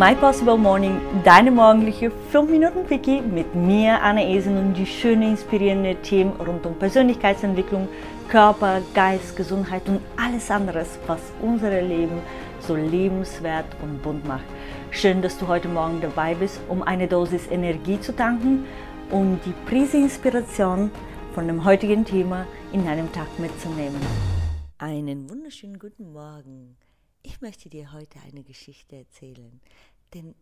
My Possible Morning, deine morgendliche 5 Minuten Quickie mit mir, Anna Esen und die schönen, inspirierenden Themen rund um Persönlichkeitsentwicklung, Körper, Geist, Gesundheit und alles anderes, was unser Leben so lebenswert und bunt macht. Schön, dass du heute Morgen dabei bist, um eine Dosis Energie zu tanken und die Prise Inspiration von dem heutigen Thema in deinem Tag mitzunehmen. Einen wunderschönen guten Morgen. Ich möchte dir heute eine Geschichte erzählen, denn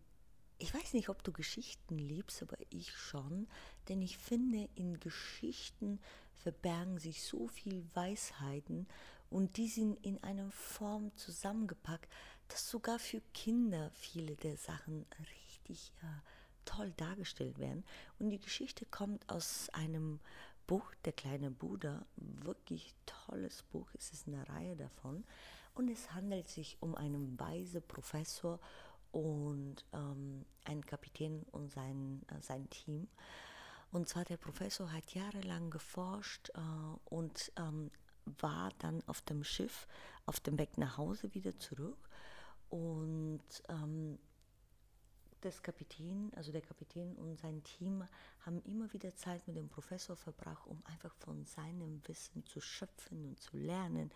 ich weiß nicht, ob du Geschichten liebst, aber ich schon, denn ich finde, in Geschichten verbergen sich so viel Weisheiten und die sind in einer Form zusammengepackt, dass sogar für Kinder viele der Sachen richtig äh, toll dargestellt werden. Und die Geschichte kommt aus einem Buch, Der kleine Buddha, wirklich tolles Buch, es ist eine Reihe davon. Und es handelt sich um einen weise Professor und ähm, einen Kapitän und sein, äh, sein Team. Und zwar der Professor hat jahrelang geforscht äh, und ähm, war dann auf dem Schiff auf dem Weg nach Hause wieder zurück. Und ähm, das Kapitän, also der Kapitän und sein Team haben immer wieder Zeit mit dem Professor verbracht, um einfach von seinem Wissen zu schöpfen und zu lernen.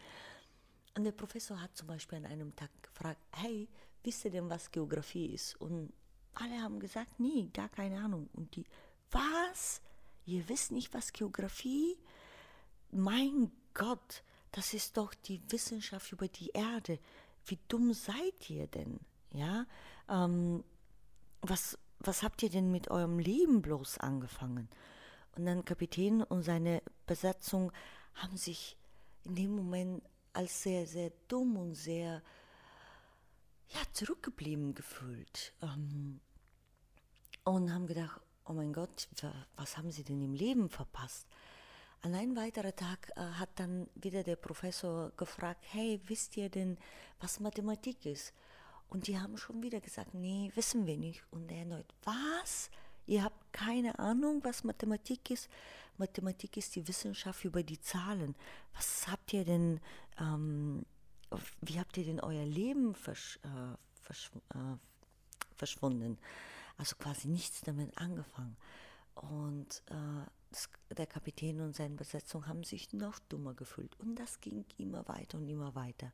Und der Professor hat zum Beispiel an einem Tag gefragt, hey, wisst ihr denn, was Geografie ist? Und alle haben gesagt, nie, gar keine Ahnung. Und die, was? Ihr wisst nicht, was Geografie? Mein Gott, das ist doch die Wissenschaft über die Erde. Wie dumm seid ihr denn? Ja, ähm, was, was habt ihr denn mit eurem Leben bloß angefangen? Und dann Kapitän und seine Besatzung haben sich in dem Moment als sehr, sehr dumm und sehr ja, zurückgeblieben gefühlt. Ähm, und haben gedacht, oh mein Gott, was haben sie denn im Leben verpasst? An einem weiteren Tag äh, hat dann wieder der Professor gefragt, hey, wisst ihr denn, was Mathematik ist? Und die haben schon wieder gesagt, nee, wissen wir nicht. Und er erneut, was? Ihr habt keine Ahnung, was Mathematik ist? Mathematik ist die Wissenschaft über die Zahlen. Was habt ihr denn, ähm, wie habt ihr denn euer Leben versch, äh, versch, äh, verschwunden? Also quasi nichts damit angefangen. Und äh, das, der Kapitän und seine Besetzung haben sich noch dummer gefühlt. Und das ging immer weiter und immer weiter.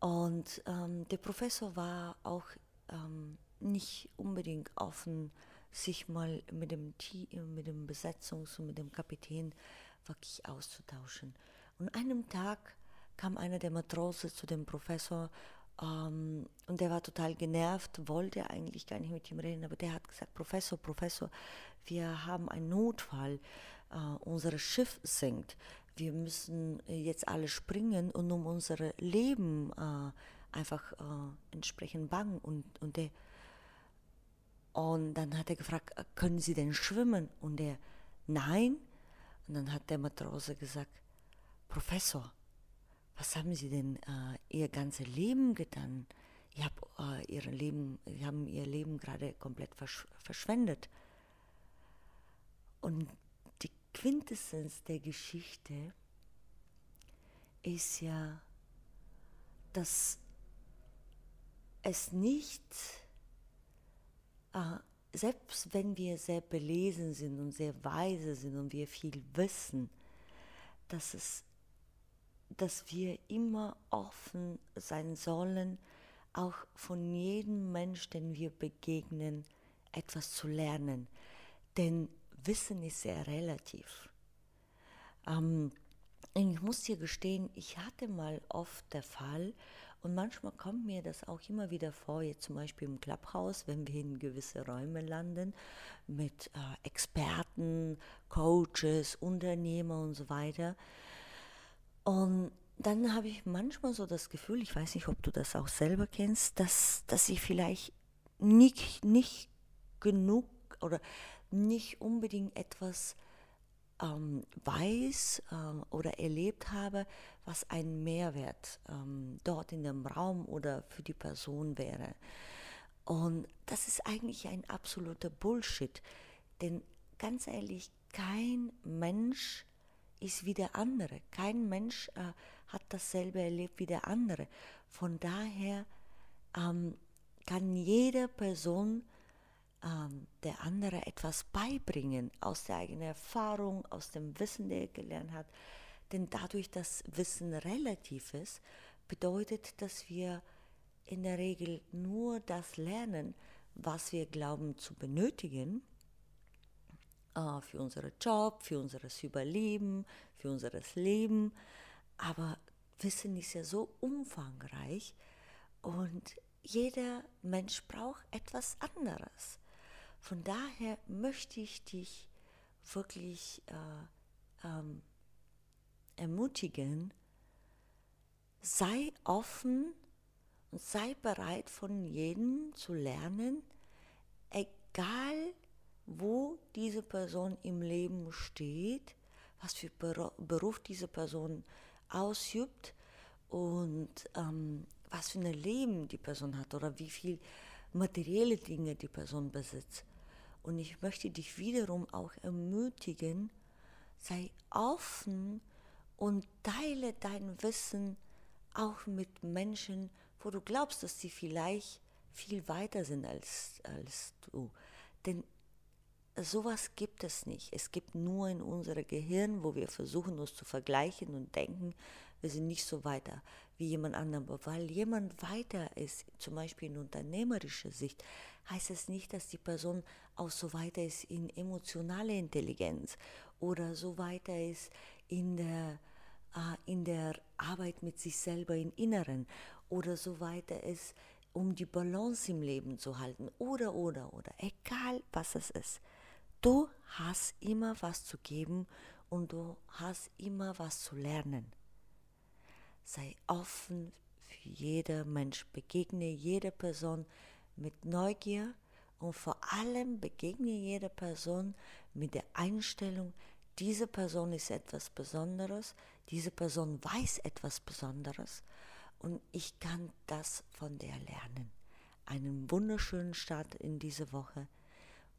Und ähm, der Professor war auch ähm, nicht unbedingt offen, sich mal mit dem, Team, mit dem Besetzungs- und mit dem Kapitän wirklich auszutauschen. Und einem Tag kam einer der Matrosen zu dem Professor ähm, und der war total genervt, wollte eigentlich gar nicht mit ihm reden, aber der hat gesagt, Professor, Professor, wir haben einen Notfall, äh, unser Schiff sinkt, wir müssen jetzt alle springen und um unser Leben äh, einfach äh, entsprechend bangen und, und der und dann hat er gefragt, äh, können Sie denn schwimmen? Und er, nein. Und dann hat der Matrose gesagt, Professor, was haben Sie denn äh, Ihr ganzes Leben getan? Ihr, hab, äh, ihr Leben, ihr haben Ihr Leben gerade komplett versch verschwendet. Und die Quintessenz der Geschichte ist ja, dass es nicht äh, selbst wenn wir sehr belesen sind und sehr weise sind und wir viel wissen, dass, es, dass wir immer offen sein sollen, auch von jedem Mensch, den wir begegnen, etwas zu lernen. Denn Wissen ist sehr relativ. Ähm, ich muss dir gestehen, ich hatte mal oft der Fall, und manchmal kommt mir das auch immer wieder vor, jetzt zum Beispiel im Clubhouse, wenn wir in gewisse Räume landen, mit äh, Experten, Coaches, Unternehmer und so weiter. Und dann habe ich manchmal so das Gefühl, ich weiß nicht, ob du das auch selber kennst, dass, dass ich vielleicht nicht, nicht genug oder nicht unbedingt etwas ähm, weiß ähm, oder erlebt habe, was ein Mehrwert ähm, dort in dem Raum oder für die Person wäre. Und das ist eigentlich ein absoluter Bullshit, denn ganz ehrlich, kein Mensch ist wie der andere. Kein Mensch äh, hat dasselbe erlebt wie der andere. Von daher ähm, kann jede Person ähm, der andere etwas beibringen aus der eigenen Erfahrung, aus dem Wissen, der er gelernt hat. Denn dadurch, dass Wissen relativ ist, bedeutet, dass wir in der Regel nur das lernen, was wir glauben zu benötigen für unseren Job, für unser Überleben, für unser Leben. Aber Wissen ist ja so umfangreich und jeder Mensch braucht etwas anderes. Von daher möchte ich dich wirklich äh, ähm, ermutigen, sei offen und sei bereit, von jedem zu lernen, egal wo diese Person im Leben steht, was für Beruf diese Person ausübt und ähm, was für ein Leben die Person hat oder wie viel materielle Dinge die Person besitzt. Und ich möchte dich wiederum auch ermutigen, sei offen und teile dein Wissen auch mit Menschen, wo du glaubst, dass sie vielleicht viel weiter sind als, als du. Denn sowas gibt es nicht. Es gibt nur in unserem Gehirn, wo wir versuchen, uns zu vergleichen und denken, wir sind nicht so weiter wie jemand anderem. Aber weil jemand weiter ist, zum Beispiel in unternehmerischer Sicht, heißt es nicht, dass die Person auch so weiter ist in emotionaler Intelligenz oder so weiter ist in der, äh, in der Arbeit mit sich selber im Inneren oder so weiter ist, um die Balance im Leben zu halten oder, oder, oder, egal was es ist. Du hast immer was zu geben und du hast immer was zu lernen. Sei offen für jeder Mensch, begegne jeder Person mit Neugier und vor allem begegne jeder Person mit der Einstellung, diese Person ist etwas Besonderes, diese Person weiß etwas Besonderes und ich kann das von der lernen. Einen wunderschönen Start in diese Woche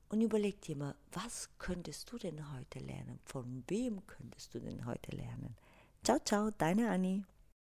und überleg dir mal, was könntest du denn heute lernen? Von wem könntest du denn heute lernen? Ciao, ciao, deine Annie.